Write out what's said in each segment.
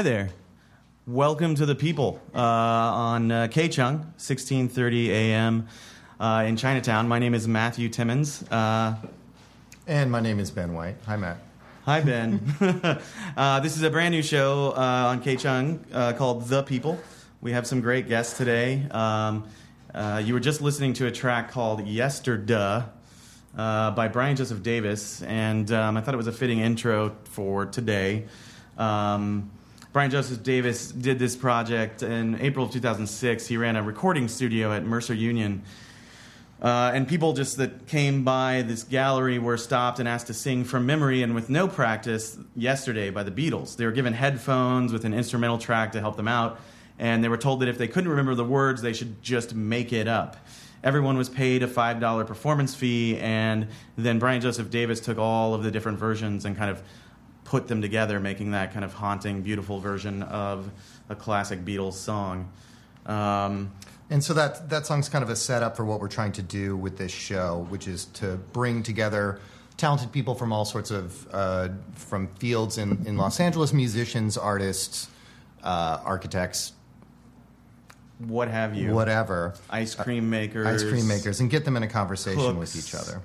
Hi there. Welcome to the people uh, on uh, K 1630 a.m. Uh, in Chinatown. My name is Mathew Timmons. Uh, And my name is Ben White. Hi, Matt. hi, Ben. uh, this is a brand new show uh, on KCHUNG uh, called The People. We have some great guests today. Um, uh, you were just listening to a track called Yesterday uh, by Brian Joseph Davis, and um, I thought it was a fitting intro for today. Um, Brian Joseph Davis did this project in April of 2006. He ran a recording studio at Mercer Union. Uh, and people just that came by this gallery were stopped and asked to sing from memory and with no practice yesterday by the Beatles. They were given headphones with an instrumental track to help them out, and they were told that if they couldn't remember the words, they should just make it up. Everyone was paid a $5 performance fee, and then Brian Joseph Davis took all of the different versions and kind of put them together, making that kind of haunting, beautiful version of a classic Beatles song. Um, And so that that song's kind of a setup for what we're trying to do with this show, which is to bring together talented people from all sorts of uh, from fields in, in Los Angeles, musicians, artists, uh, architects, what have you? whatever, Ice cream makers. ice cream makers, and get them in a conversation with each other.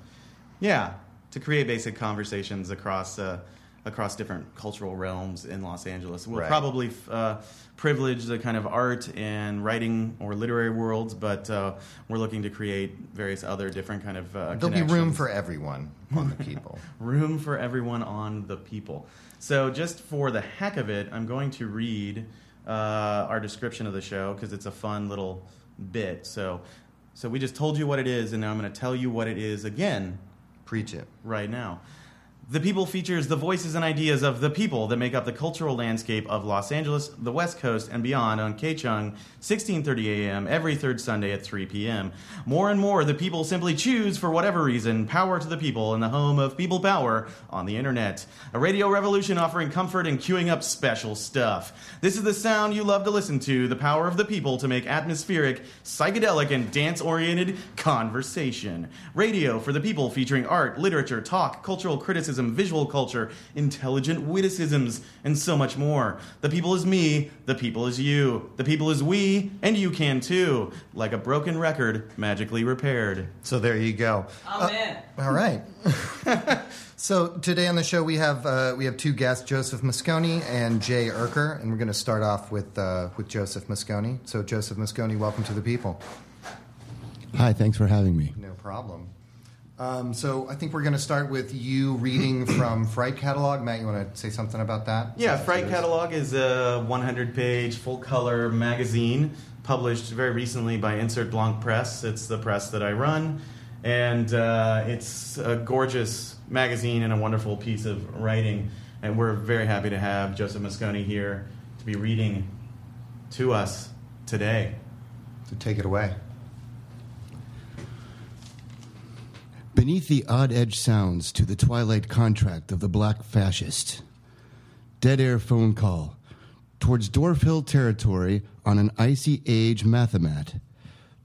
Yeah, to create basic conversations across uh, across different cultural realms in Los Angeles. We'll Right. probably uh, privilege the kind of art and writing or literary worlds, but uh, we're looking to create various other different kind of uh, There'll be room for everyone on the people. room for everyone on the people. So, just for the heck of it, I'm going to read uh, our description of the show because it's a fun little bit. So, so we just told you what it is, and now I'm going to tell you what it is again Preach it. right now. The People features the voices and ideas of the people that make up the cultural landscape of Los Angeles, the West Coast, and beyond on KCHUNG, 16:30 a.m. every third Sunday at 3 p.m. More and more, the people simply choose, for whatever reason, power to the people in the home of People Power on the internet. A radio revolution offering comfort and queuing up special stuff. This is the sound you love to listen to, the power of the people to make atmospheric, psychedelic, and dance-oriented conversation. Radio for the people featuring art, literature, talk, cultural criticism, visual culture, intelligent witticisms, and so much more. The people is me, the people is you, the people is we, and you can too. Like a broken record magically repaired. So there you go. Amen. Uh, all right. So today on the show we have uh, we have two guests, Joseph Mosconi and Jay Erker, and we're going to start off with uh, with Joseph Mosconi. So Joseph Mosconi, welcome to the people. Hi, thanks for having me. No problem. Um, so I think we're going to start with you reading from Fright Catalog. Matt, you want to say something about that? Yeah, Fright Catalog is a 100 page full color magazine published very recently by Insert Blanc Press. It's the press that I run, and uh, it's a gorgeous magazine and a wonderful piece of writing. And we're very happy to have Joseph Mosconi here to be reading to us today. So take it away. Beneath the odd edge sounds to the twilight contract of the black fascist. Dead air phone call towards Dwarf Hill territory on an icy age mathomat.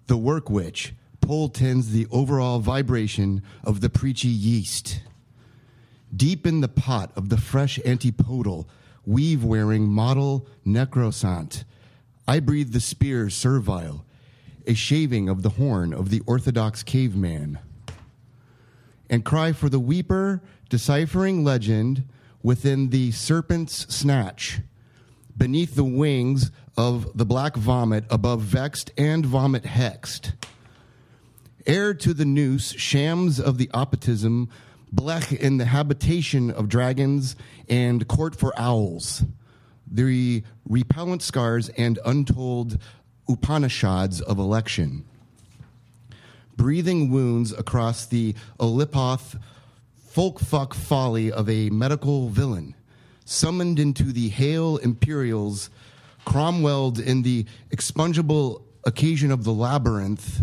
The work witch pole tends the overall vibration of the preachy yeast. Deep in the pot of the fresh antipodal, weave wearing model necrosant, I breathe the spear servile, a shaving of the horn of the orthodox caveman and cry for the weeper deciphering legend within the serpent's snatch, beneath the wings of the black vomit above vexed and vomit hexed. Heir to the noose, shams of the optimism, blech in the habitation of dragons and court for owls, the repellent scars and untold Upanishads of election breathing wounds across the Olipoth folk fuck folly of a medical villain, summoned into the Hale Imperials, Cromwelled in the expungible occasion of the labyrinth,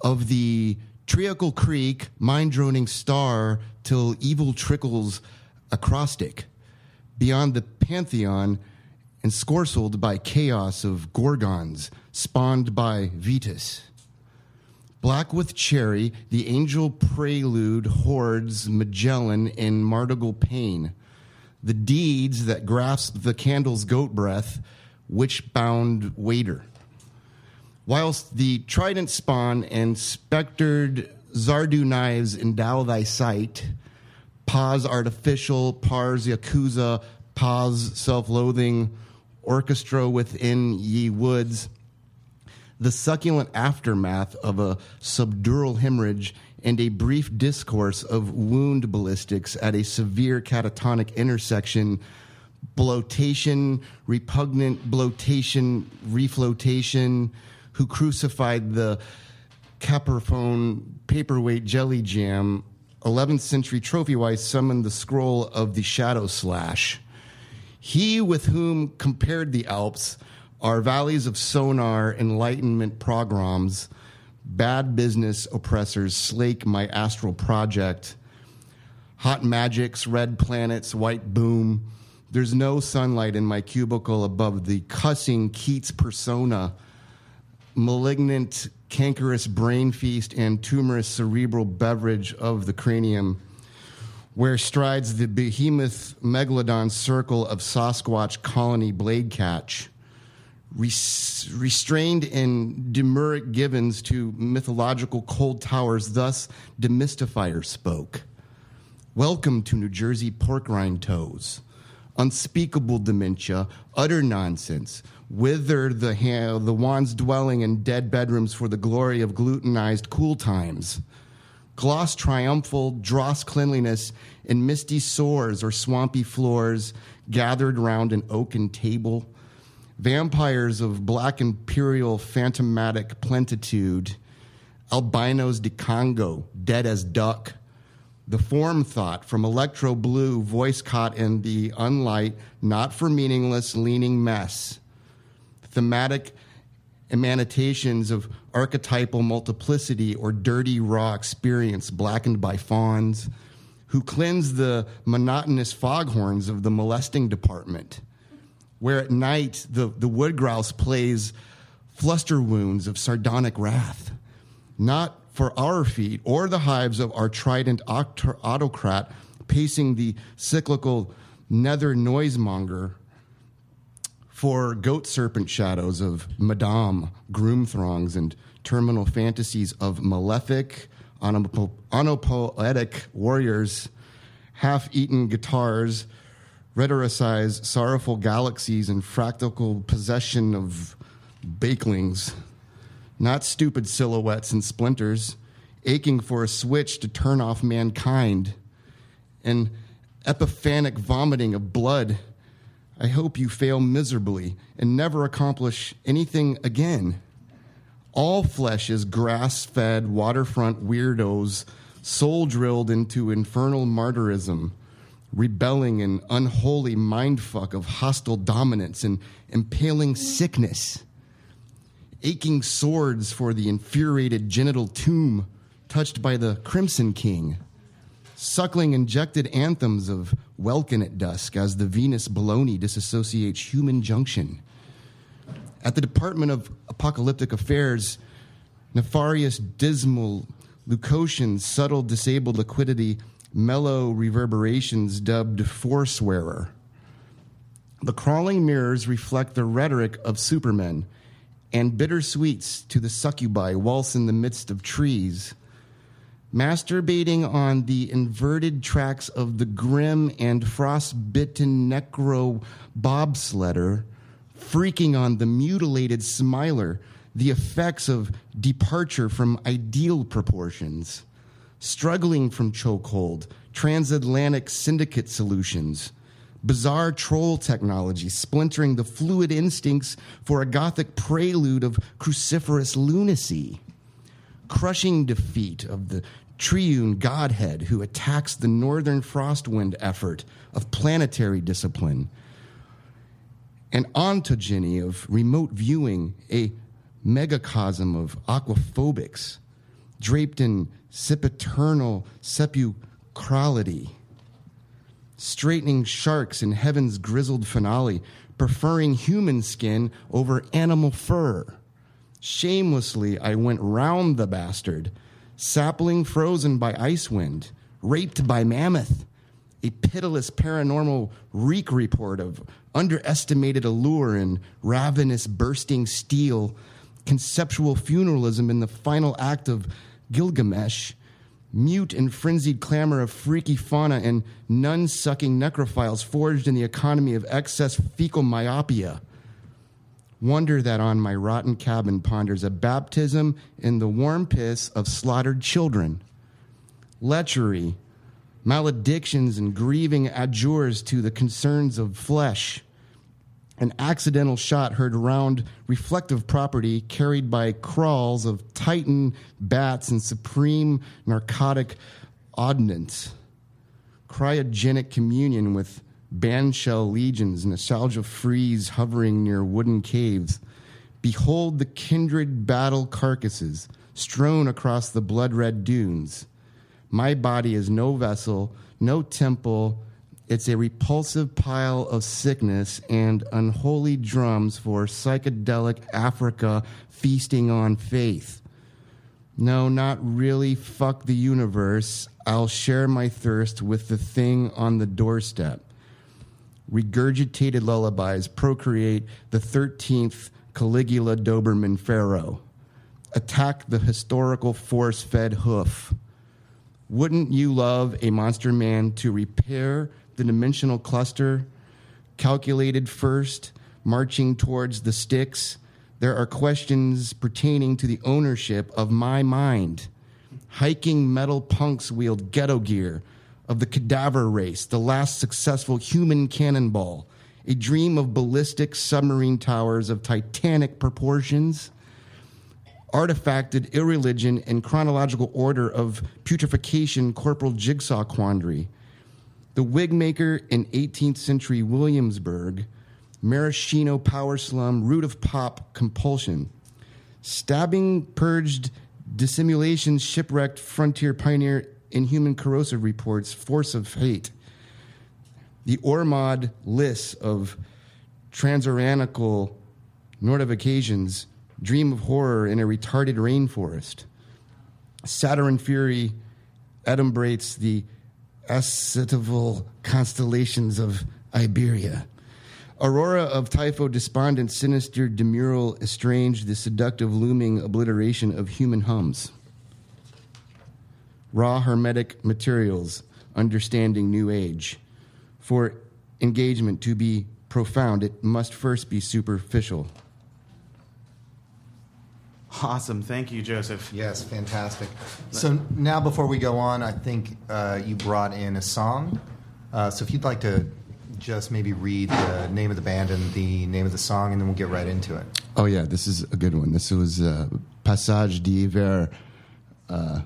of the Treacle Creek, mind droning star till evil trickles acrostic, beyond the pantheon and scorceled by chaos of gorgons spawned by Vetus. Black with Cherry, the Angel Prelude hoards Magellan in Mardigal Pain. The deeds that grasp the candle's goat breath, witch bound waiter. Whilst the trident spawn and spectered Zardu knives endow thy sight, pause artificial, pars yakuza, pause self loathing, orchestra within ye woods the succulent aftermath of a subdural hemorrhage and a brief discourse of wound ballistics at a severe catatonic intersection. Bloatation repugnant bloatation reflotation who crucified the caperphone paperweight jelly jam 11th century trophy wise summoned the scroll of the shadow slash. He with whom compared the alps are valleys of sonar, enlightenment programs, bad business oppressors slake my astral project, hot magics, red planets, white boom. There's no sunlight in my cubicle above the cussing Keats persona, malignant, cankerous brain feast, and tumorous cerebral beverage of the cranium, where strides the behemoth megalodon circle of Sasquatch colony blade catch restrained and demuric givens to mythological cold towers, thus demystifier spoke. Welcome to New Jersey pork rind toes. Unspeakable dementia, utter nonsense. Whither the, the wands dwelling in dead bedrooms for the glory of glutenized cool times. Gloss triumphal, dross cleanliness in misty sores or swampy floors, gathered round an oaken table vampires of black imperial phantomatic plentitude, albinos de Congo, dead as duck, the form thought from electro blue, voice caught in the unlight, not for meaningless, leaning mess, thematic emanations of archetypal multiplicity or dirty raw experience blackened by fawns, who cleanse the monotonous foghorns of the molesting department where at night the, the wood grouse plays fluster wounds of sardonic wrath, not for our feet or the hives of our trident autocrat pacing the cyclical nether noisemonger for goat serpent shadows of madame, groom throngs, and terminal fantasies of malefic, onopo- onopoetic warriors half eaten guitars, rhetoricize sorrowful galaxies and fractal possession of bakelings, not stupid silhouettes and splinters, aching for a switch to turn off mankind, and epiphanic vomiting of blood. I hope you fail miserably and never accomplish anything again. All flesh is grass fed waterfront weirdos, soul drilled into infernal martyrism, rebelling an unholy mindfuck of hostile dominance and impaling sickness. Aching swords for the infuriated genital tomb touched by the Crimson King. Suckling injected anthems of Welkin at dusk as the Venus baloney disassociates human junction. At the Department of Apocalyptic Affairs, nefarious, dismal, Leucotian, subtle, disabled liquidity, mellow reverberations dubbed Forswearer. The crawling mirrors reflect the rhetoric of supermen, and bittersweets to the succubi waltz in the midst of trees. Masturbating on the inverted tracks of the grim and frostbitten necro bobsledder, freaking on the mutilated smiler, the effects of departure from ideal proportions, struggling from chokehold, transatlantic syndicate solutions, bizarre troll technology splintering the fluid instincts for a gothic prelude of cruciferous lunacy, crushing defeat of the triune godhead who attacks the northern frostwind effort of planetary discipline an ontogeny of remote viewing, a megacosm of aquaphobics, draped in sempiternal sepulcrality, straightening sharks in heaven's grizzled finale, preferring human skin over animal fur. Shamelessly, I went round the bastard, sapling frozen by ice wind, raped by mammoth, a pitiless paranormal reek report of underestimated allure and ravenous bursting steel, conceptual funeralism in the final act of Gilgamesh, mute and frenzied clamor of freaky fauna and nun sucking necrophiles forged in the economy of excess fecal myopia. Wonder that on my rotten cabin ponders a baptism in the warm piss of slaughtered children. Lechery, maledictions and grieving adjures to the concerns of flesh. An accidental shot heard around reflective property carried by crawls of titan bats and supreme narcotic ordnance. Cryogenic communion with bandshell legions, nostalgia freeze hovering near wooden caves. Behold the kindred battle carcasses strewn across the blood red dunes. My body is no vessel, no temple. It's a repulsive pile of sickness and unholy drums for psychedelic Africa feasting on faith. No, not really. Fuck the universe. I'll share my thirst with the thing on the doorstep. Regurgitated lullabies procreate the 13th Caligula Doberman Pharaoh. Attack the historical force fed hoof. Wouldn't you love a monster man to repair the dimensional cluster, calculated first, marching towards the sticks? There are questions pertaining to the ownership of my mind. Hiking metal punks wield ghetto gear of the cadaver race, the last successful human cannonball, a dream of ballistic submarine towers of titanic proportions artifacted irreligion and chronological order of putrefaction corporal jigsaw quandary. The wig maker in 18th century Williamsburg, maraschino power slum, root of pop compulsion. Stabbing, purged, dissimulation, shipwrecked, frontier pioneer, inhuman corrosive reports, force of hate. The Ormod list of transoceanical Nordifications dream of horror in a retarded rainforest. Saturn Fury adumbrates the ascetival constellations of Iberia. Aurora of Typho despondent, sinister, demurral, estranged, the seductive, looming obliteration of human hums. Raw hermetic materials, understanding New Age. For engagement to be profound, it must first be superficial. Awesome. Thank you, Joseph. Yes, fantastic. So now, before we go on, I think uh, you brought in a song. Uh, so if you'd like to just maybe read the name of the band and the name of the song, and then we'll get right into it. Oh, yeah, this is a good one. This was uh, Passage d'Hiver. Uh,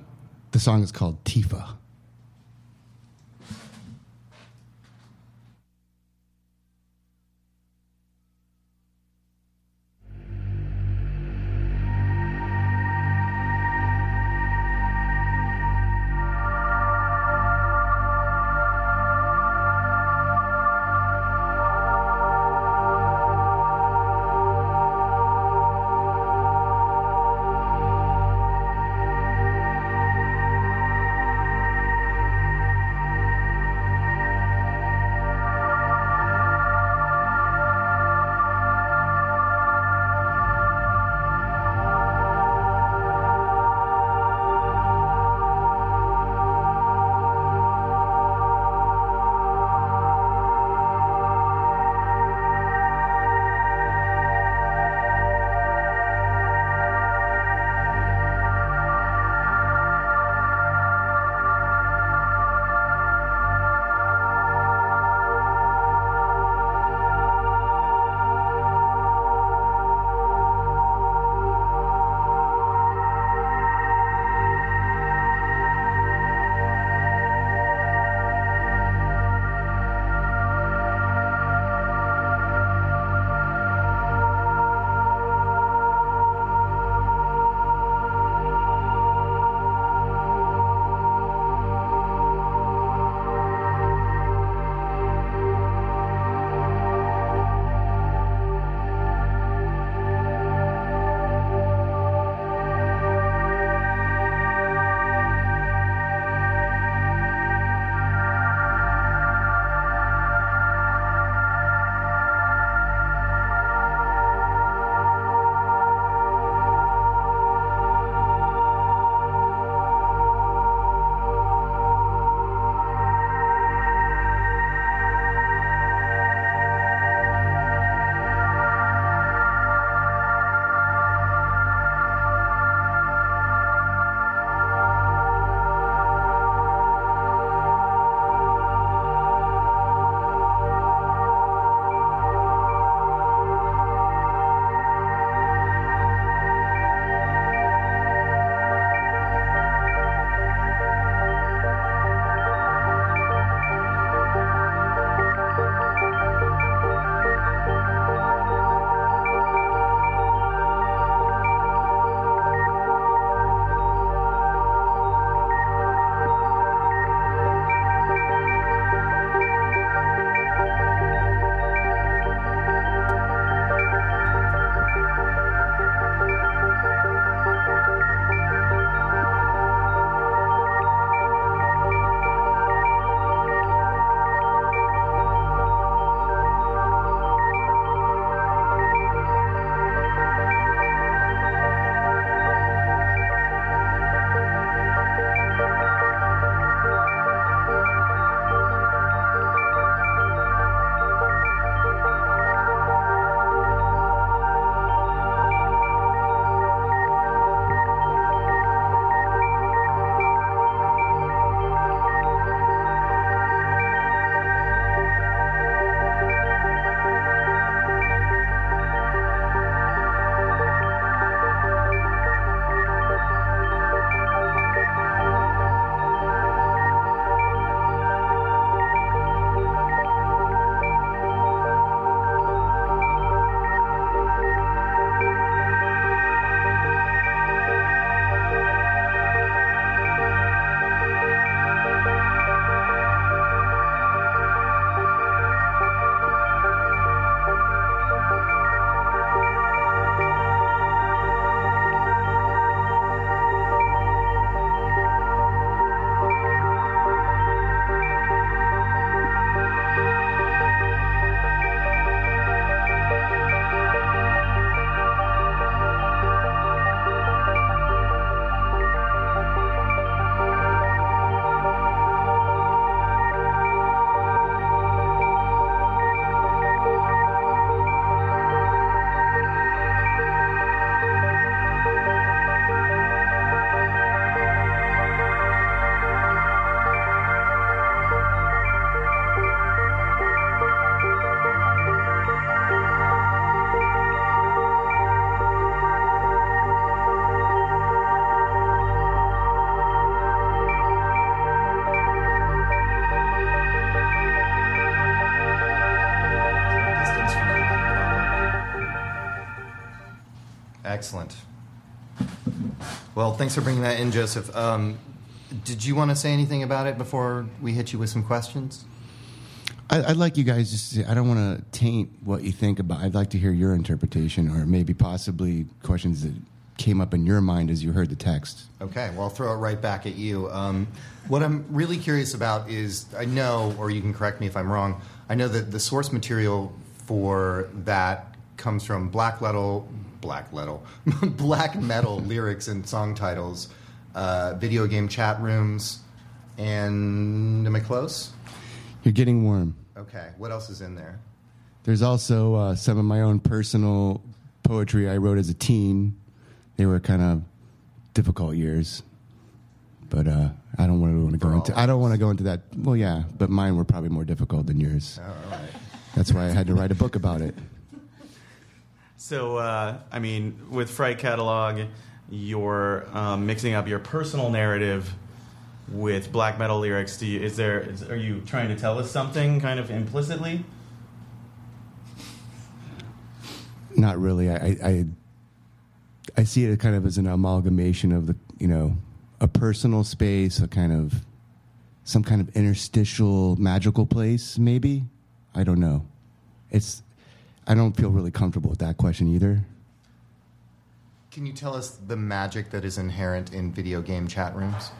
the song is called Tifa. Excellent. Well, thanks for bringing that in, Joseph. Um, did you want to say anything about it before we hit you with some questions? I, I'd like you guys just. To, I don't want to taint what you think about. I'd like to hear your interpretation, or maybe possibly questions that came up in your mind as you heard the text. Okay, well, I'll throw it right back at you. Um, what I'm really curious about is I know, or you can correct me if I'm wrong, I know that the source material for that comes from black metal, black metal, black metal lyrics and song titles, uh, video game chat rooms, and am I close? You're getting warm. Okay, what else is in there? There's also uh, some of my own personal poetry I wrote as a teen. They were kind of difficult years, but uh, I don't want to go into. I don't want to go into that. Well, yeah, but mine were probably more difficult than yours. All right. That's why I had to write a book about it. So, uh, I mean, with Fright Catalog, you're um, mixing up your personal narrative with black metal lyrics. Do you, is there? Is, are you trying to tell us something, kind of implicitly? Not really. I, I, I, see it kind of as an amalgamation of the, you know, a personal space, a kind of, some kind of interstitial magical place, maybe. I don't know. It's, I don't feel really comfortable with that question either. Can you tell us the magic that is inherent in video game chat rooms?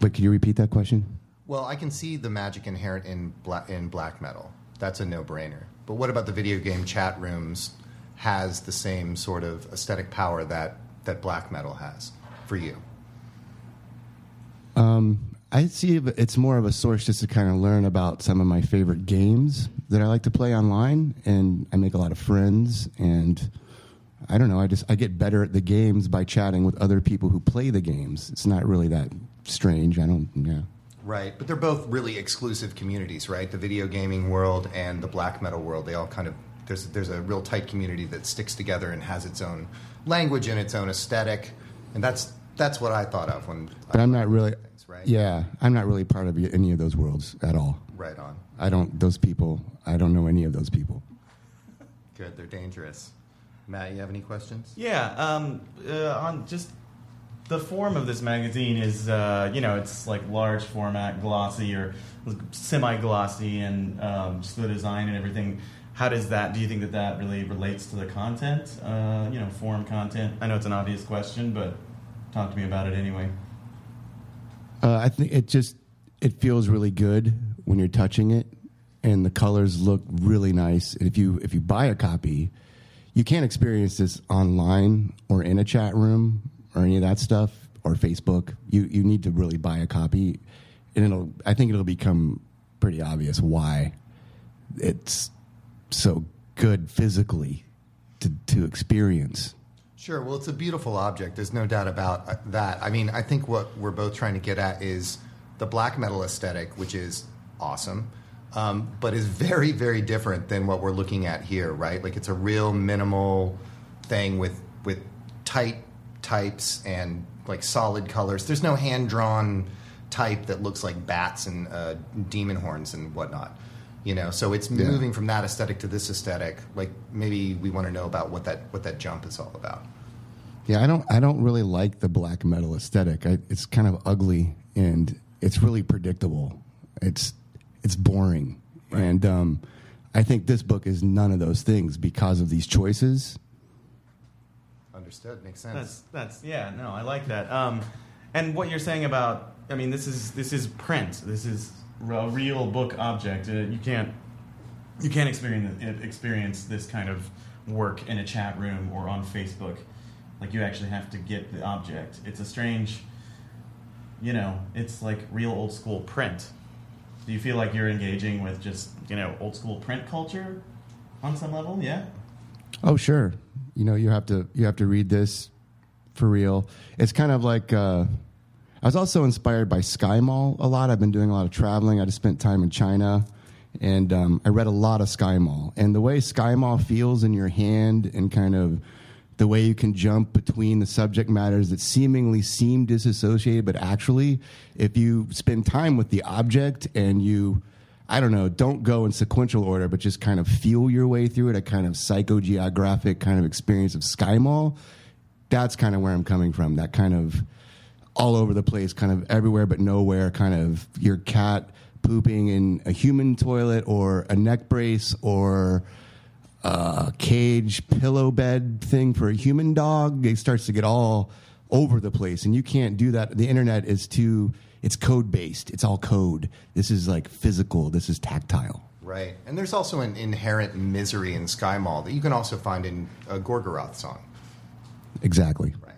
But could you repeat that question? Well, I can see the magic inherent in black, in black metal. That's a no-brainer. But what about the video game chat rooms has the same sort of aesthetic power that that black metal has for you? Um, I see it's more of a source just to kind of learn about some of my favorite games that I like to play online, and I make a lot of friends. And I don't know, I just I get better at the games by chatting with other people who play the games. It's not really that strange. I don't. Yeah. Right, but they're both really exclusive communities, right? The video gaming world and the black metal world, they all kind of there's there's a real tight community that sticks together and has its own language and its own aesthetic, and that's that's what I thought of when. But I'm not really. Things, right? Yeah, I'm not really part of any of those worlds at all. Right on. I don't. Those people. I don't know any of those people. Good. They're dangerous. Matt, you have any questions? Yeah. Um, uh, on just the form of this magazine is, uh, you know, it's like large format, glossy or semi-glossy, and um, just the design and everything. How does that? Do you think that that really relates to the content? Uh, you know, form content. I know it's an obvious question, but talk to me about it anyway. Uh, I think it just it feels really good when you're touching it, and the colors look really nice. If you if you buy a copy, you can't experience this online or in a chat room or any of that stuff or Facebook. You you need to really buy a copy, and it'll. I think it'll become pretty obvious why it's so good physically to to experience. Sure. Well, it's a beautiful object. There's no doubt about uh, that. I mean, I think what we're both trying to get at is the black metal aesthetic, which is awesome, um, but is very, very different than what we're looking at here, right? Like it's a real minimal thing with with tight types and like solid colors. There's no hand drawn type that looks like bats and uh, demon horns and whatnot. You know, so it's Yeah. moving from that aesthetic to this aesthetic. Like maybe we want to know about what that what that jump is all about. Yeah, I don't. I don't really like the black metal aesthetic. I, it's kind of ugly and it's really predictable. It's it's boring, and um, I think this book is none of those things because of these choices. Understood. Makes sense. That's that's yeah. No, I like that. Um, and what you're saying about, I mean, this is this is print. This is a real book object. Uh, you can't you can't experience experience this kind of work in a chat room or on Facebook. Like you actually have to get the object. It's a strange, you know, it's like real old school print. Do you feel like you're engaging with just you know old school print culture on some level? Yeah. Oh, sure. You know, you have to you have to read this for real. It's kind of like uh, I was also inspired by Sky Mall a lot. I've been doing a lot of traveling. I just spent time in China, and um, I read a lot of Sky Mall. And the way Sky Mall feels in your hand, and kind of the way you can jump between the subject matters that seemingly seem disassociated, but actually, if you spend time with the object and you I don't know, don't go in sequential order, but just kind of feel your way through it, a kind of psychogeographic kind of experience of Sky Mall. That's kind of where I'm coming from. That kind of all over the place, kind of everywhere but nowhere, kind of your cat pooping in a human toilet or a neck brace or a cage pillow bed thing for a human dog. It starts to get all over the place, and you can't do that. The internet is too. It's code based. It's all code. This is like physical. This is tactile. Right. And there's also an inherent misery in Sky Mall that you can also find in a Gorgoroth song. Exactly. Right.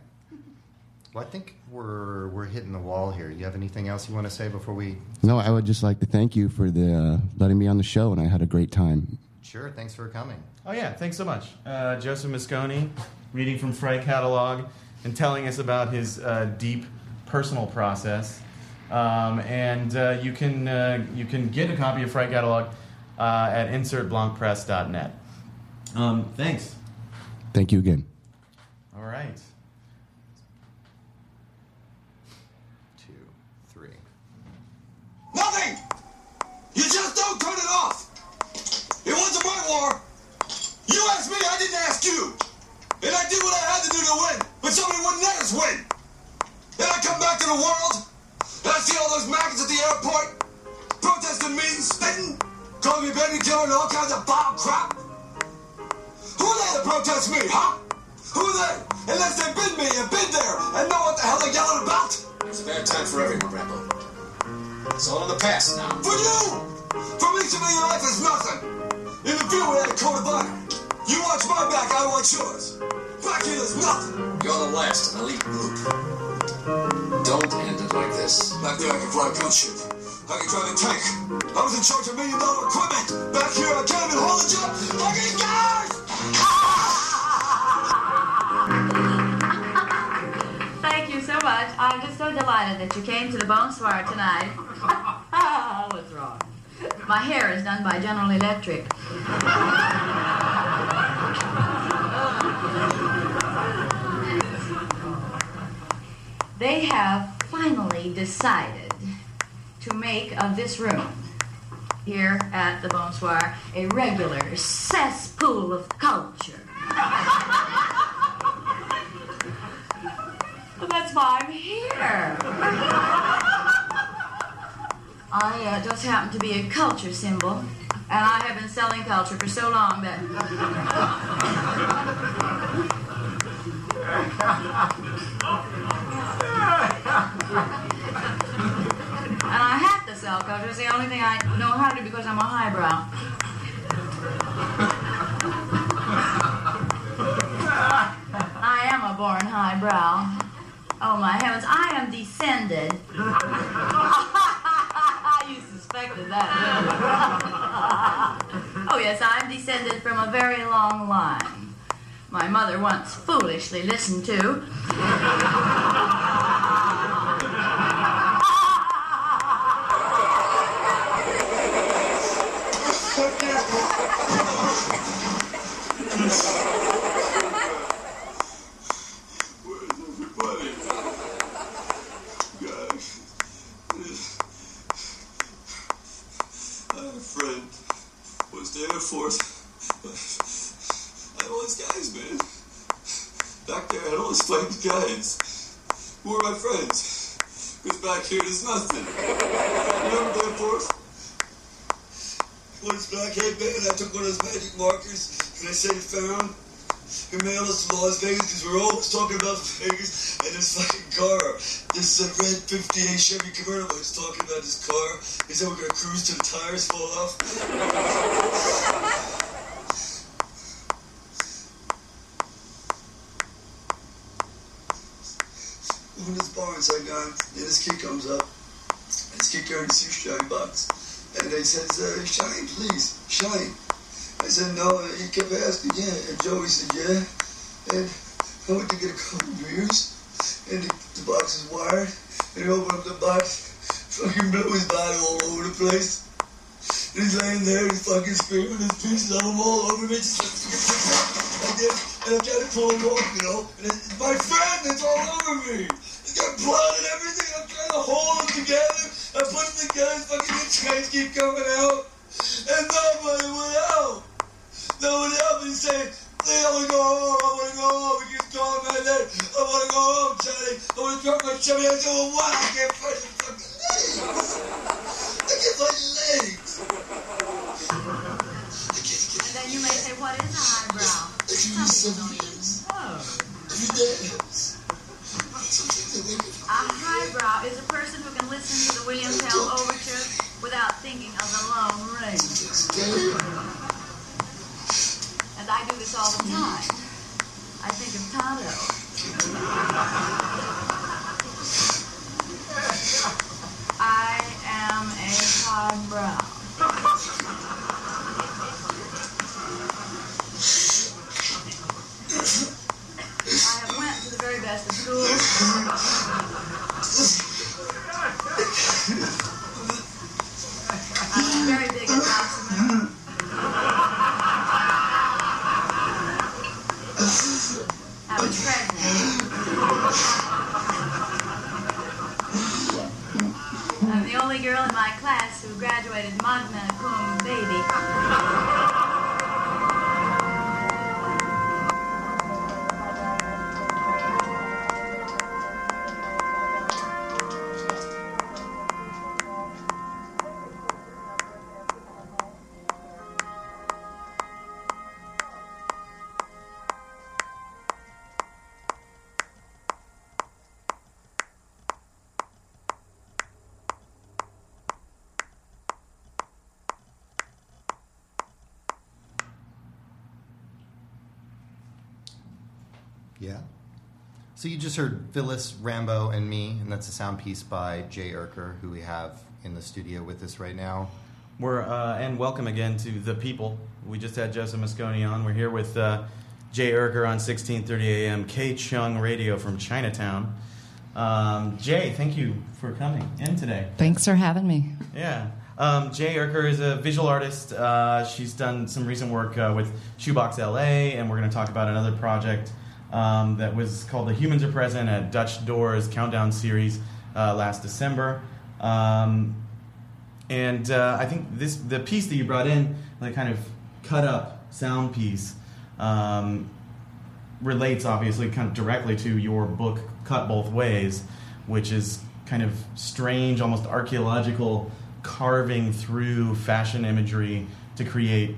Well, I think we're we're hitting the wall here. You have anything else you want to say before we? No, I would just like to thank you for the uh, letting me on the show, and I had a great time. Sure. Thanks for coming. Oh yeah, thanks so much, uh, Joseph Mosconi, reading from Fright Catalog and telling us about his uh, deep personal process. Um, and uh, you can uh, you can get a copy of Fright Catalog uh, at insertblancpress.net. Um, thanks. Thank you again. All right. Didn't ask you! And I did what I had to do to win, but somebody wouldn't let us win! And I come back to the world, and I see all those maggots at the airport, protesting me and spitting, calling me baby killer and all kinds of foul crap! Who are they to protest me, huh? Who are they? Unless they've been me and been there and know what the hell they're yelling about! It's a bad time for everyone, Rambo. It's all in the past now. For you! For me your life is nothing. In the field, we had a code of honor. You watch my back, I watch yours. Back here, there's nothing. You're the last in elite group. Don't end it like this. Back there, I can fly a gunship. I can drive a tank. I was in charge of million dollar equipment. Back here, I can't even hold a job. Fucking guys! Thank you so much. I'm just so delighted that you came to the Bonsoir tonight. What's wrong? My hair is done by General Electric. They have finally decided to make of this room here at the Bonsoir a regular cesspool of culture. That's why I'm here. I uh, just happen to be a culture symbol, and I have been selling culture for so long that. And I have to sell culture. It's the only thing I know how to do because I'm a highbrow. I am a born highbrow. Oh my heavens, I am descended. you suspected that. oh yes, I'm descended from a very long line. My mother once foolishly listened to. Friend. Was the Air Force. I had all these guys, man. Back there, I had all these flames guys. Who are my friends? Because back here, there's nothing. Remember the Air Force? Back, hey, man, I took one of those magic markers, and I said found. He mailed us to Las Vegas because we're always talking about Vegas and this fucking car. This uh, red 58 Chevy convertible. He's talking about his car. He said we're gonna cruise till the tires fall off. When this bar inside guy, and this kid comes up. And this kid carrying a suit shine box. And they says, uh, shine, please, shine. I said, no, he kept asking, yeah. And Joey said, yeah. And I went to get a couple beers, and the, the box is wired. And he opened up the box, fucking blew his body all over the place. And he's laying there, he's fucking screaming, his pieces of him all over me. And I'm trying to pull him off, you know. And it's my friend that's all over me. He's got blood and everything. I'm trying to hold him together. I'm putting together, fucking the insides keep coming out, and nobody would help. Nobody help me say, "Please, I want to go home. I want to go home." He keeps calling my name. I want to go home, Johnny. I want to drop my chummy. I "Well, what? I can't find the fucking legs. I can't find the legs." And then you may say, what is a highbrow? Some people don't even know. A highbrow is a person who can listen to the William Tell Overture without thinking of the Lone Ranger. And I do this all the time. I think of Tonto. I am a highbrow. Yeah. So you just heard Phyllis, Rambo, and me, and that's a sound piece by Jay Erker, who we have in the studio with us right now. We're uh, and welcome again to the people. We just had Joseph Mosconi on. We're here with uh, Jay Erker on 1630 AM KCHUNG Radio from Chinatown. Um, Jay, thank you for coming in today. Thanks for having me. Yeah. Um, Jay Erker is a visual artist. Uh, she's done some recent work uh, with Shoebox LA, and we're going to talk about another project um, that was called The Humans Are Present at Dutch Doors Countdown Series uh, last December. Um, and uh, I think this the piece that you brought in, the kind of cut up sound piece, um, relates obviously kind of directly to your book Cut Both Ways, which is kind of strange, almost archaeological carving through fashion imagery to create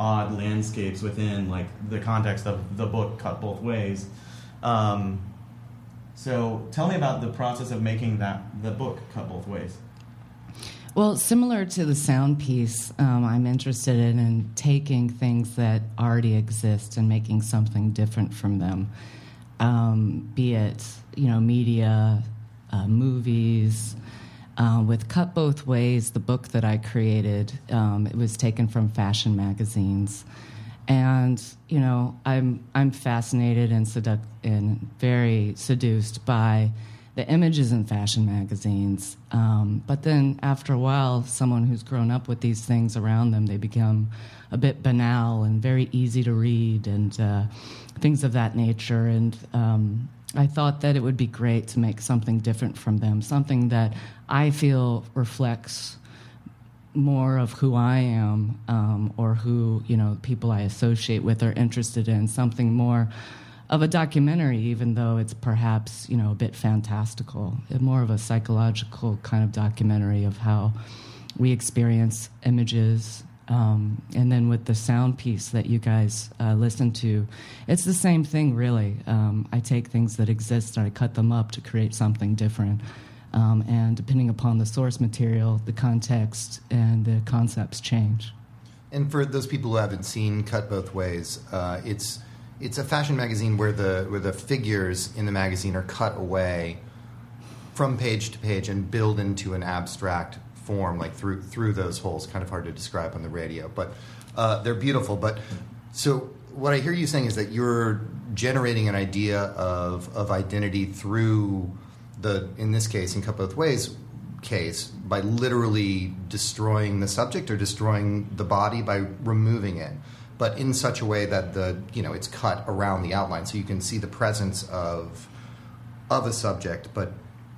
odd landscapes within like the context of the book Cut Both Ways. Um, so tell me about the process of making that the book Cut Both Ways. Well, similar to the sound piece, um, I'm interested in, in taking things that already exist and making something different from them. Um, be it, you know, media, uh, movies. Uh, with Cut Both Ways, the book that I created, um, it was taken from fashion magazines. And, you know, I'm, I'm fascinated and, seduc- and very seduced by the images in fashion magazines. Um, but then after a while, someone who's grown up with these things around them, they become a bit banal and very easy to read and uh, things of that nature. And um, I thought that it would be great to make something different from them, something that I feel reflects more of who I am um, or who you know people I associate with are interested in, something more of a documentary, even though it's perhaps you know a bit fantastical, more of a psychological kind of documentary of how we experience images. Um, and then with the sound piece that you guys uh, listen to, it's the same thing, really. Um, I take things that exist and I cut them up to create something different. Um, and depending upon the source material, the context and the concepts change. And for those people who haven't seen Cut Both Ways, uh, it's it's a fashion magazine where the where the figures in the magazine are cut away from page to page and build into an abstract form, like through through those holes. Kind of hard to describe on the radio, but uh, they're beautiful. But so what I hear you saying is that you're generating an idea of of identity through the in this case in Cut Both Ways case by literally destroying the subject or destroying the body by removing it but in such a way that the you know it's cut around the outline, so you can see the presence of of a subject, but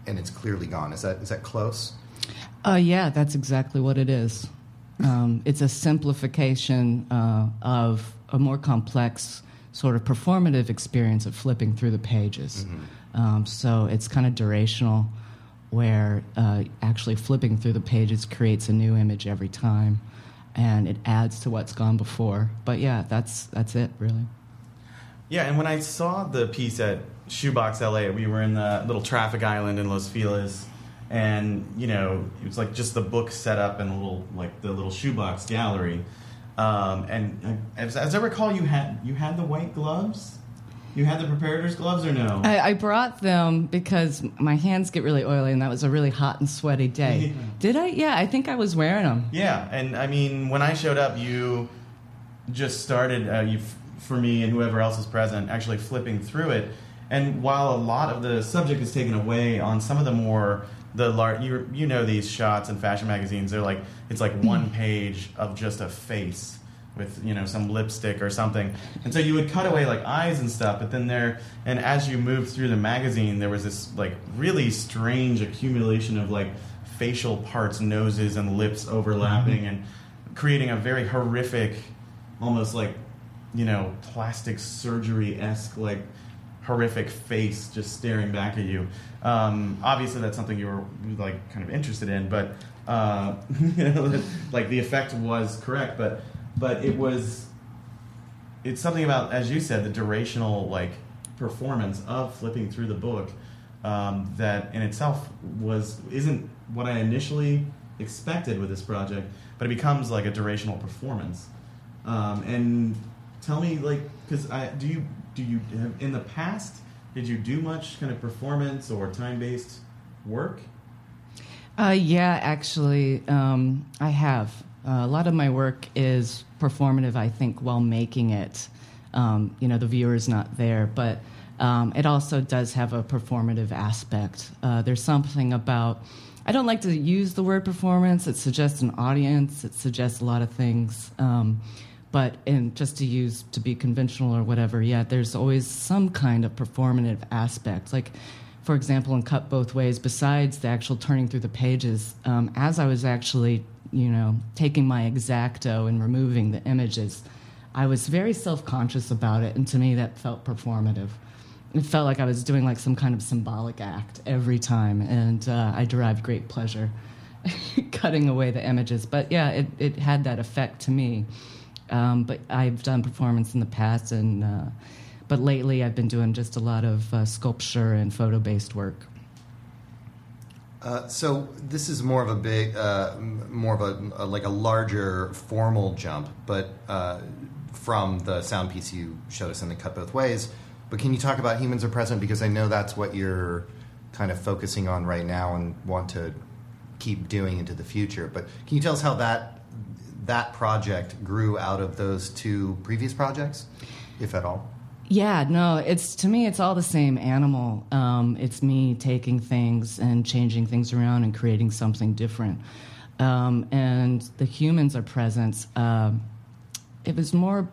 and it's clearly gone. Is that is that close? Uh, yeah, that's exactly what it is. Um, it's a simplification uh, of a more complex sort of performative experience of flipping through the pages. Um, so it's kind of durational, where uh, actually flipping through the pages creates a new image every time, and it adds to what's gone before. But yeah, that's that's it really. Yeah, and when I saw the piece at Shoebox LA, we were in the little traffic island in Los Feliz, and you know it was like just the book set up in a little like the little shoebox gallery. Um, and as, as I recall, you had you had the white gloves. You had the preparators gloves or no? I, I brought them because my hands get really oily, and that was a really hot and sweaty day. Did I? Yeah, I think I was wearing them. Yeah, and I mean, when I showed up, you just started, uh, you for me and whoever else is present, actually flipping through it. And while a lot of the subject is taken away on some of the more the lar- you you know these shots in fashion magazines, they're like it's like one page of just a face with you know some lipstick or something, and so you would cut away like eyes and stuff. But then there, and as you moved through the magazine, there was this like really strange accumulation of like facial parts, noses and lips overlapping, mm-hmm. and creating a very horrific, almost like you know plastic surgery esque like horrific face just staring back at you. Um, obviously, that's something you were like kind of interested in, but uh, you know, like the effect was correct, but but it was it's something about as you said the durational like performance of flipping through the book um, that in itself was isn't what I initially expected with this project, but it becomes like a durational performance. Um, and tell me, like, because I do you do you have in the past did you do much kind of performance or time based work? Uh, yeah, actually, um, I have. Uh, a lot of my work is performative, I think, while making it. Um, you know, the viewer is not there, but um, it also does have a performative aspect. Uh, there's something about, I don't like to use the word performance, it suggests an audience, it suggests a lot of things. Um, but in, just to use to be conventional or whatever, yeah, there's always some kind of performative aspect. Like, for example, in Cut Both Ways, besides the actual turning through the pages, um, as I was actually, you know, taking my exacto and removing the images, I was very self conscious about it, and to me, that felt performative. It felt like I was doing like some kind of symbolic act every time, and uh, I derived great pleasure cutting away the images. But yeah, it, it had that effect to me. Um, but I've done performance in the past, and uh, but lately I've been doing just a lot of uh, sculpture and photo based work. Uh, so this is more of a big, uh, more of a, a like a larger formal jump, but uh, from the sound piece you showed us in the cut both ways. But can you talk about humans are present because I know that's what you're kind of focusing on right now and want to keep doing into the future. But can you tell us how that that project grew out of those two previous projects, if at all? Yeah, no, it's to me, it's all the same animal. Um, it's me taking things and changing things around and creating something different. Um, and the humans are present. Um it was more,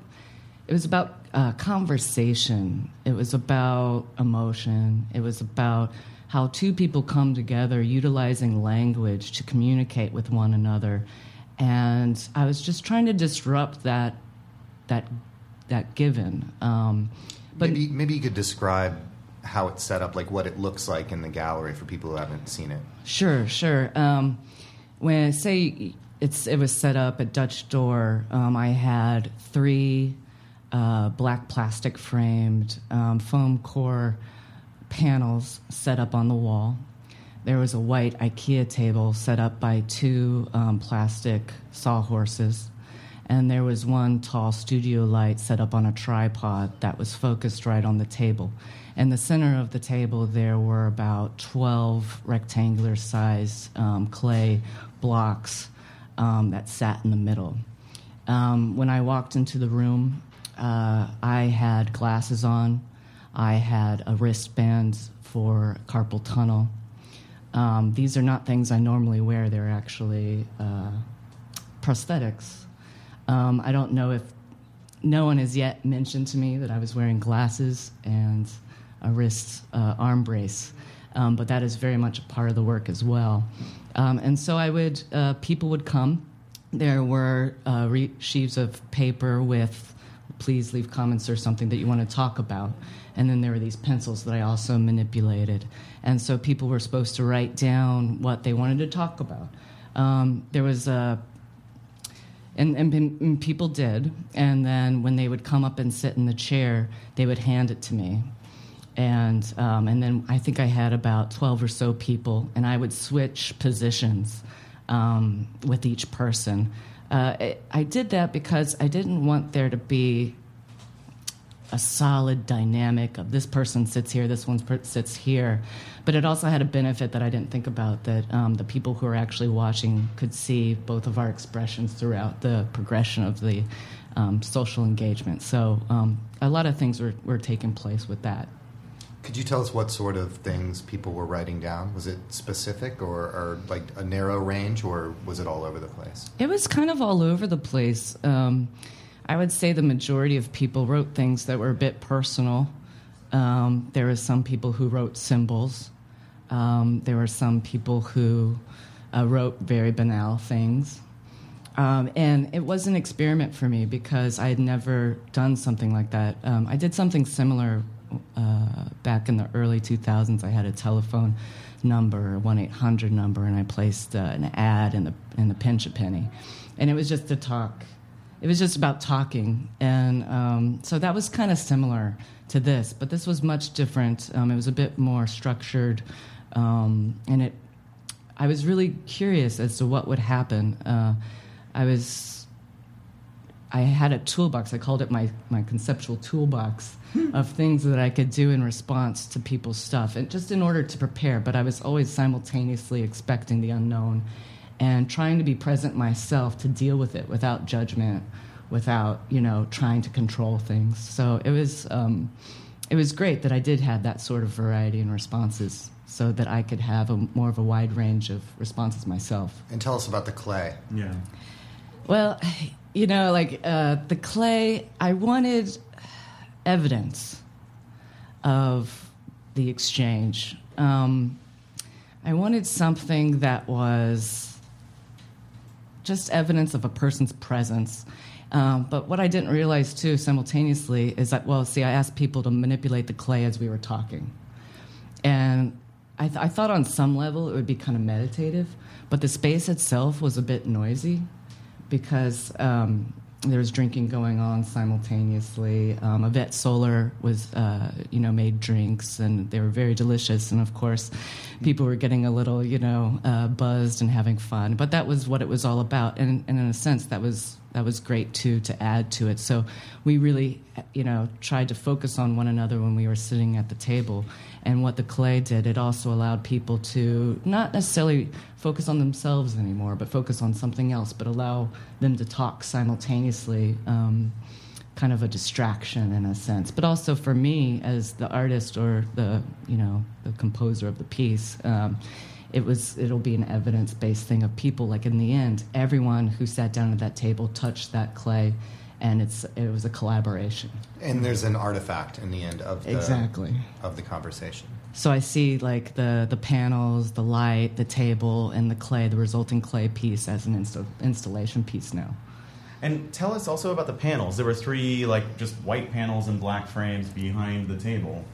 it was about uh, conversation. It was about emotion. It was about how two people come together utilizing language to communicate with one another. And I was just trying to disrupt that that that given. Um, but maybe maybe you could describe how it's set up, like what it looks like in the gallery for people who haven't seen it. Sure, sure. Um, when I say it's it was set up at Dutch Door, um, I had three uh, black plastic framed um, foam core panels set up on the wall. There was a white IKEA table set up by two um, plastic sawhorses. And there was one tall studio light set up on a tripod that was focused right on the table. In the center of the table, there were about 12 rectangular sized um, clay blocks um, that sat in the middle. Um, when I walked into the room, uh, I had glasses on, I had a wristband for carpal tunnel. Um, these are not things I normally wear, they're actually uh, prosthetics. Um, I don't know if no one has yet mentioned to me that I was wearing glasses and a wrist uh, arm brace, um, but that is very much a part of the work as well. Um, and so I would, uh, people would come. There were uh, re- sheaves of paper with, please leave comments or something that you want to talk about. And then there were these pencils that I also manipulated. And so people were supposed to write down what they wanted to talk about. Um, there was a and, and, and, people did. And then when they would come up and sit in the chair, they would hand it to me. And, um, and then I think I had about 12 or so people, and I would switch positions um, with each person. Uh, I, I did that because I didn't want there to be a solid dynamic of this person sits here, this one sits here. But it also had a benefit that I didn't think about that um, the people who are actually watching could see both of our expressions throughout the progression of the um, social engagement. So um, a lot of things were, were taking place with that. Could you tell us what sort of things people were writing down? Was it specific or, or like a narrow range, or was it all over the place? It was kind of all over the place. Um, I would say the majority of people wrote things that were a bit personal. Um, there were some people who wrote symbols. Um, there were some people who uh, wrote very banal things. Um, and it was an experiment for me because I had never done something like that. Um, I did something similar uh, back in the early 2000s. I had a telephone number, a 1 800 number, and I placed uh, an ad in the, in the pinch a penny. And it was just to talk it was just about talking. And um, so that was kind of similar to this, but this was much different. Um, it was a bit more structured. Um, and it, I was really curious as to what would happen. Uh, I was, I had a toolbox. I called it my, my conceptual toolbox of things that I could do in response to people's stuff, and just in order to prepare. But I was always simultaneously expecting the unknown and trying to be present myself to deal with it without judgment, without you know trying to control things. So it was um, it was great that I did have that sort of variety in responses, so that I could have a more of a wide range of responses myself. And tell us about the clay. Yeah. Well, you know, like uh, the clay, I wanted evidence of the exchange. Um, I wanted something that was just evidence of a person's presence. Um, but what I didn't realize too simultaneously is that, well, see, I asked people to manipulate the clay as we were talking. And I, th- I thought on some level it would be kind of meditative, but the space itself was a bit noisy because um, there was drinking going on simultaneously. Um, Yvette Solar was, uh, you know, made drinks, and they were very delicious. And of course, people were getting a little, you know, uh, buzzed and having fun. But that was what it was all about, and, and in a sense, that was that was great too to add to it. So we really, you know, tried to focus on one another when we were sitting at the table. And what the clay did, it also allowed people to not necessarily focus on themselves anymore, but focus on something else, but allow them to talk simultaneously. Um, kind of a distraction in a sense, but also for me as the artist or the you know the composer of the piece. Um, it was it'll be an evidence based thing of people like in the end everyone who sat down at that table touched that clay and it's it was a collaboration and there's an artifact in the end of the, exactly of the conversation so i see like the the panels the light the table and the clay the resulting clay piece as an insta- installation piece now and tell us also about the panels there were three like just white panels and black frames behind the table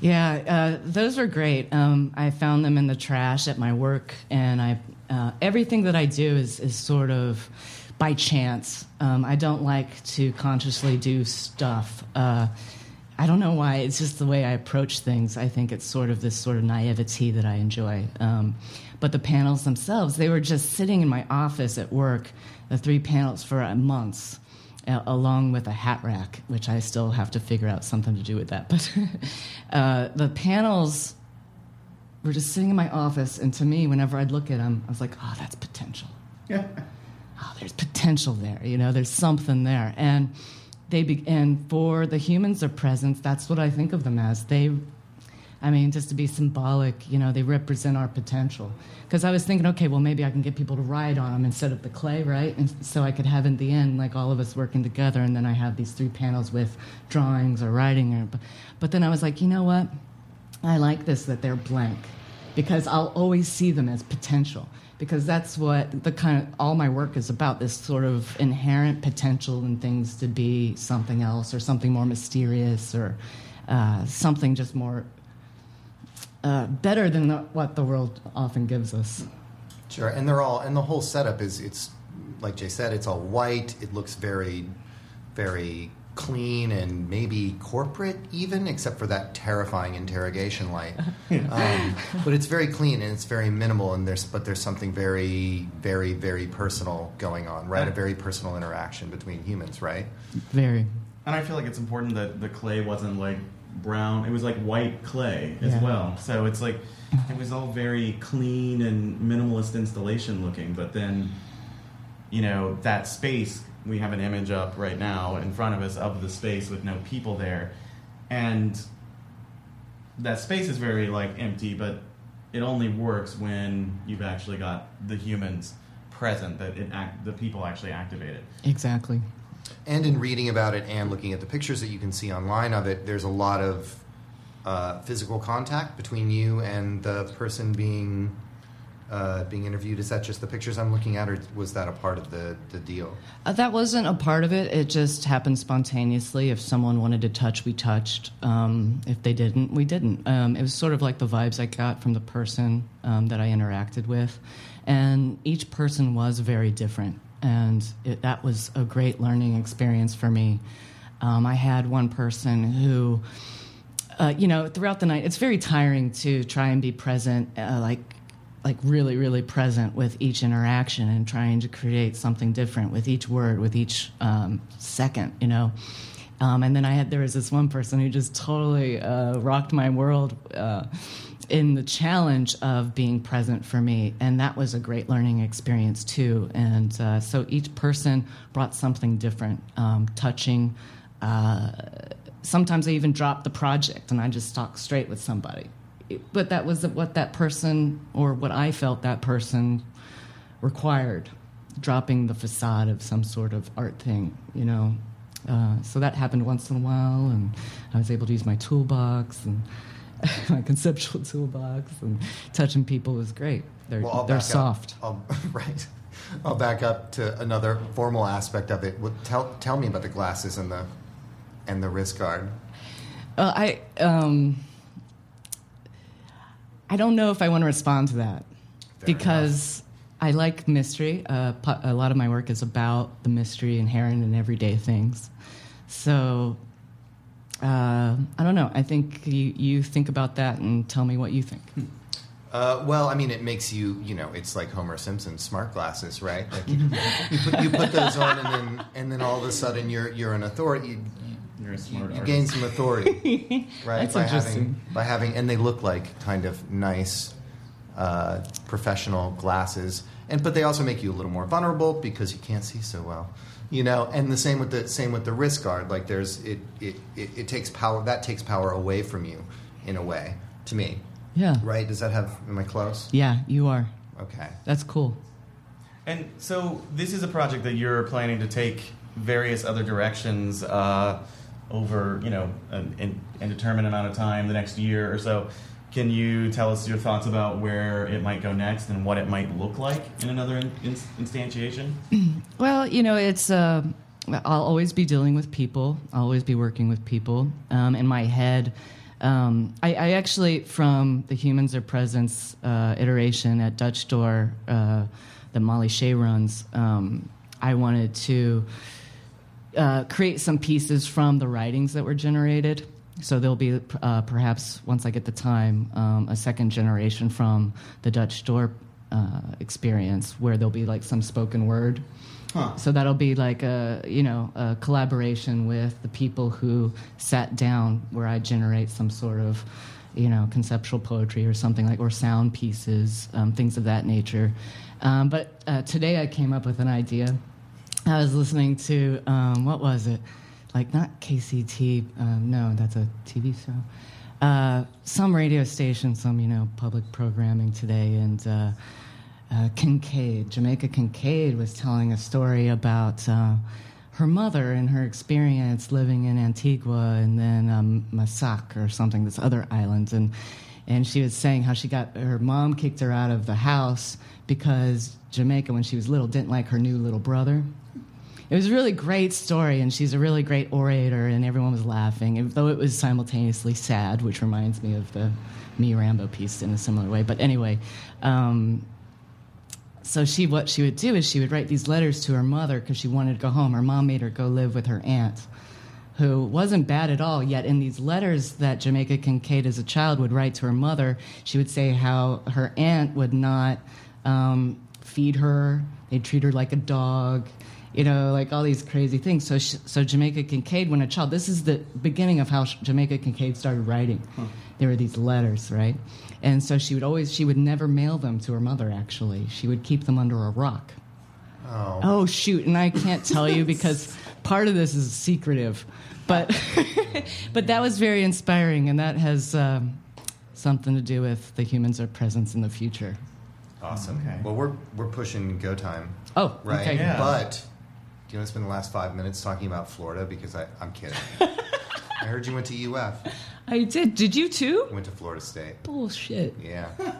yeah, uh, those are great. Um, I found them in the trash at my work, and I uh, everything that I do is is sort of by chance. Um, I don't like to consciously do stuff. Uh, I don't know why. It's just the way I approach things. I think it's sort of this sort of naivety that I enjoy. Um, but the panels themselves, they were just sitting in my office at work, the three panels for months along with a hat rack, which I still have to figure out something to do with that. But uh, the panels were just sitting in my office, and to me, whenever I'd look at them, I was like, "Oh, that's potential. Yeah. Oh, there's potential there. You know, there's something there." And they be- and for the humans of presence, that's what I think of them as. They I mean, just to be symbolic, you know, they represent our potential. Because I was thinking, okay, well, maybe I can get people to ride on them instead of the clay, right? And so I could have in the end, like all of us working together, and then I have these three panels with drawings or writing. Or, but then I was like, you know what? I like this that they're blank because I'll always see them as potential because that's what the kind of all my work is about this sort of inherent potential in things to be something else or something more mysterious or uh, something just more uh, better than the, what the world often gives us. Sure, and they're all, and the whole setup is it's like Jay said, it's all white. It looks very, very clean and maybe corporate even, except for that terrifying interrogation light. um, but it's very clean and it's very minimal, and there's but there's something very, very, very personal going on, right? A very personal interaction between humans, right? Very. And I feel like it's important that the clay wasn't like brown; it was like white clay as Yeah. well. So it's like it was all very clean and minimalist installation looking. But then, you know, that space we have an image up right now in front of us of the space with no people there, and that space is very like empty. But it only works when you've actually got the humans present that it act, the people actually activate it. Exactly. And in reading about it and looking at the pictures that you can see online of it, there's a lot of uh, physical contact between you and the person being uh, being interviewed. Is that just the pictures I'm looking at, or was that a part of the, the deal? Uh, that wasn't a part of it. It just happened spontaneously. If someone wanted to touch, we touched. Um, if they didn't, we didn't. Um, it was sort of like the vibes I got from the person um, that I interacted with. And each person was very different. And it, that was a great learning experience for me. Um, I had one person who, uh, you know, throughout the night, it's very tiring to try and be present, uh, like like really really present with each interaction and trying to create something different with each word with each um, second you know? Um, and then i had there was this one person who just totally uh, rocked my world uh, in the challenge of being present for me. And that was a great learning experience too. And uh, so each person brought something different um, touching uh, sometimes i even dropped the project and i just talked straight with somebody but that was what that person or what I felt that person required, dropping the facade of some sort of art thing, you know. Uh, so that happened once in a while, and I was able to use my toolbox and my conceptual toolbox, and touching people was great. They're Well, they're soft. I'll, right. I'll back up to another formal aspect of it. What, tell tell me about the glasses and the and the wrist guard. Uh, I um, I don't know if I want to respond to that Fair because I like mystery. Uh, a lot of my work is about the mystery inherent in everyday things. So uh, I don't know. I think you, you think about that and tell me what you think. Uh, well, I mean, it makes you, you know, it's like Homer Simpson's smart glasses, right? Like you, you, put, you put those on, and then and then all of a sudden you're you're an authority. You, You're a you, smart you artist. gain some authority, right? That's by interesting. having by having, and they look like kind of nice, uh, professional glasses, and but they also make you a little more vulnerable because you can't see so well, you know. And the same with the same with the wrist guard. Like there's it it, it, it takes power that takes power away from you, in a way. To me, Yeah. right? Does that have? Am I close? Yeah, you are. Okay. That's cool. And so this is a project that you're planning to take various other directions uh, over, you know, an, an indeterminate amount of time, the next year or so. Can you tell us your thoughts about where it might go next and what it might look like in another in, in, instantiation? Well, you know, it's. Uh, I'll always be dealing with people. I'll always be working with people. Um, in my head, um, I, I actually, from the Humans Are Presence uh, iteration at Dutch Door uh, that Molly Shea runs, um, I wanted to uh, create some pieces from the writings that were generated. So there'll be uh, perhaps once I get the time, um, a second generation from the Dutch Door uh, experience where there'll be like some spoken word. So that'll be like a you know a collaboration with the people who sat down where I generate some sort of you know conceptual poetry or something like or sound pieces, um, things of that nature. Um, but uh, today I came up with an idea. I was listening to um, what was it? like not KCT, uh, no, that's a TV show. Uh, some radio station, some you know public programming today, and uh, uh, Kincaid, Jamaica Kincaid, was telling a story about uh, her mother and her experience living in Antigua and then um, Massac or something, this other island, and and she was saying how she got her mom kicked her out of the house because Jamaica, when she was little, didn't like her new little brother. It was a really great story, and she's a really great orator, and everyone was laughing, though it was simultaneously sad, which reminds me of the Me Rambo piece in a similar way. But anyway, um, so she what she would do is she would write these letters to her mother because she wanted to go home. Her mom made her go live with her aunt, who wasn't bad at all. Yet in these letters that Jamaica Kincaid as a child would write to her mother, she would say how her aunt would not um, feed her. They'd treat her like a dog. You know, like all these crazy things. So, sh so Jamaica Kincaid, when a child, this is the beginning of how Jamaica Kincaid started writing. There were these letters, right? And so she would always, she would never mail them to her mother. Actually, she would keep them under a rock. Oh. Oh shoot! And I can't tell you because part of this is secretive, but but that was very inspiring, and that has um, something to do with the humans' are presence in the future. Awesome. Okay. Well, we're we're pushing go time, Oh, right? okay. Yeah. But do you want to spend the last five minutes talking about Florida? Because I, I'm kidding. I heard you went to UF. I did. Did you too? Went to Florida State. Bullshit. Yeah.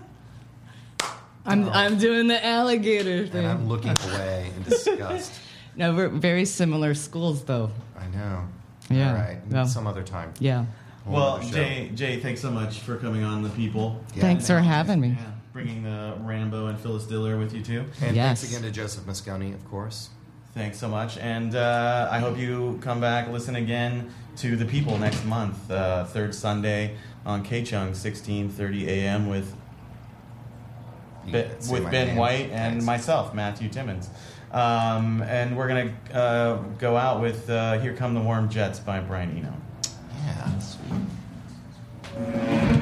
I'm oh. I'm doing the alligator And. I'm looking away in disgust. No, we're very similar schools, though. I know. Yeah. All right. Well. Some other time. Yeah. Whole Well, other show. Jay, Jay, thanks so much for coming on the people. Yeah. Thanks for having me. Yeah, bringing the Rambo and Phyllis Diller with you too. And Yes. thanks again to Joseph Mosconi, of course. Thanks so much, and uh, I hope you come back, listen again to the people next month, uh, third Sunday on KCHUNG, sixteen thirty a.m. with You Be- can say with my Ben name. White and Thanks. myself, Mathew Timmons. Um, and we're gonna uh, go out with uh, "Here Come the Warm Jets" by Brian Eno. Yeah.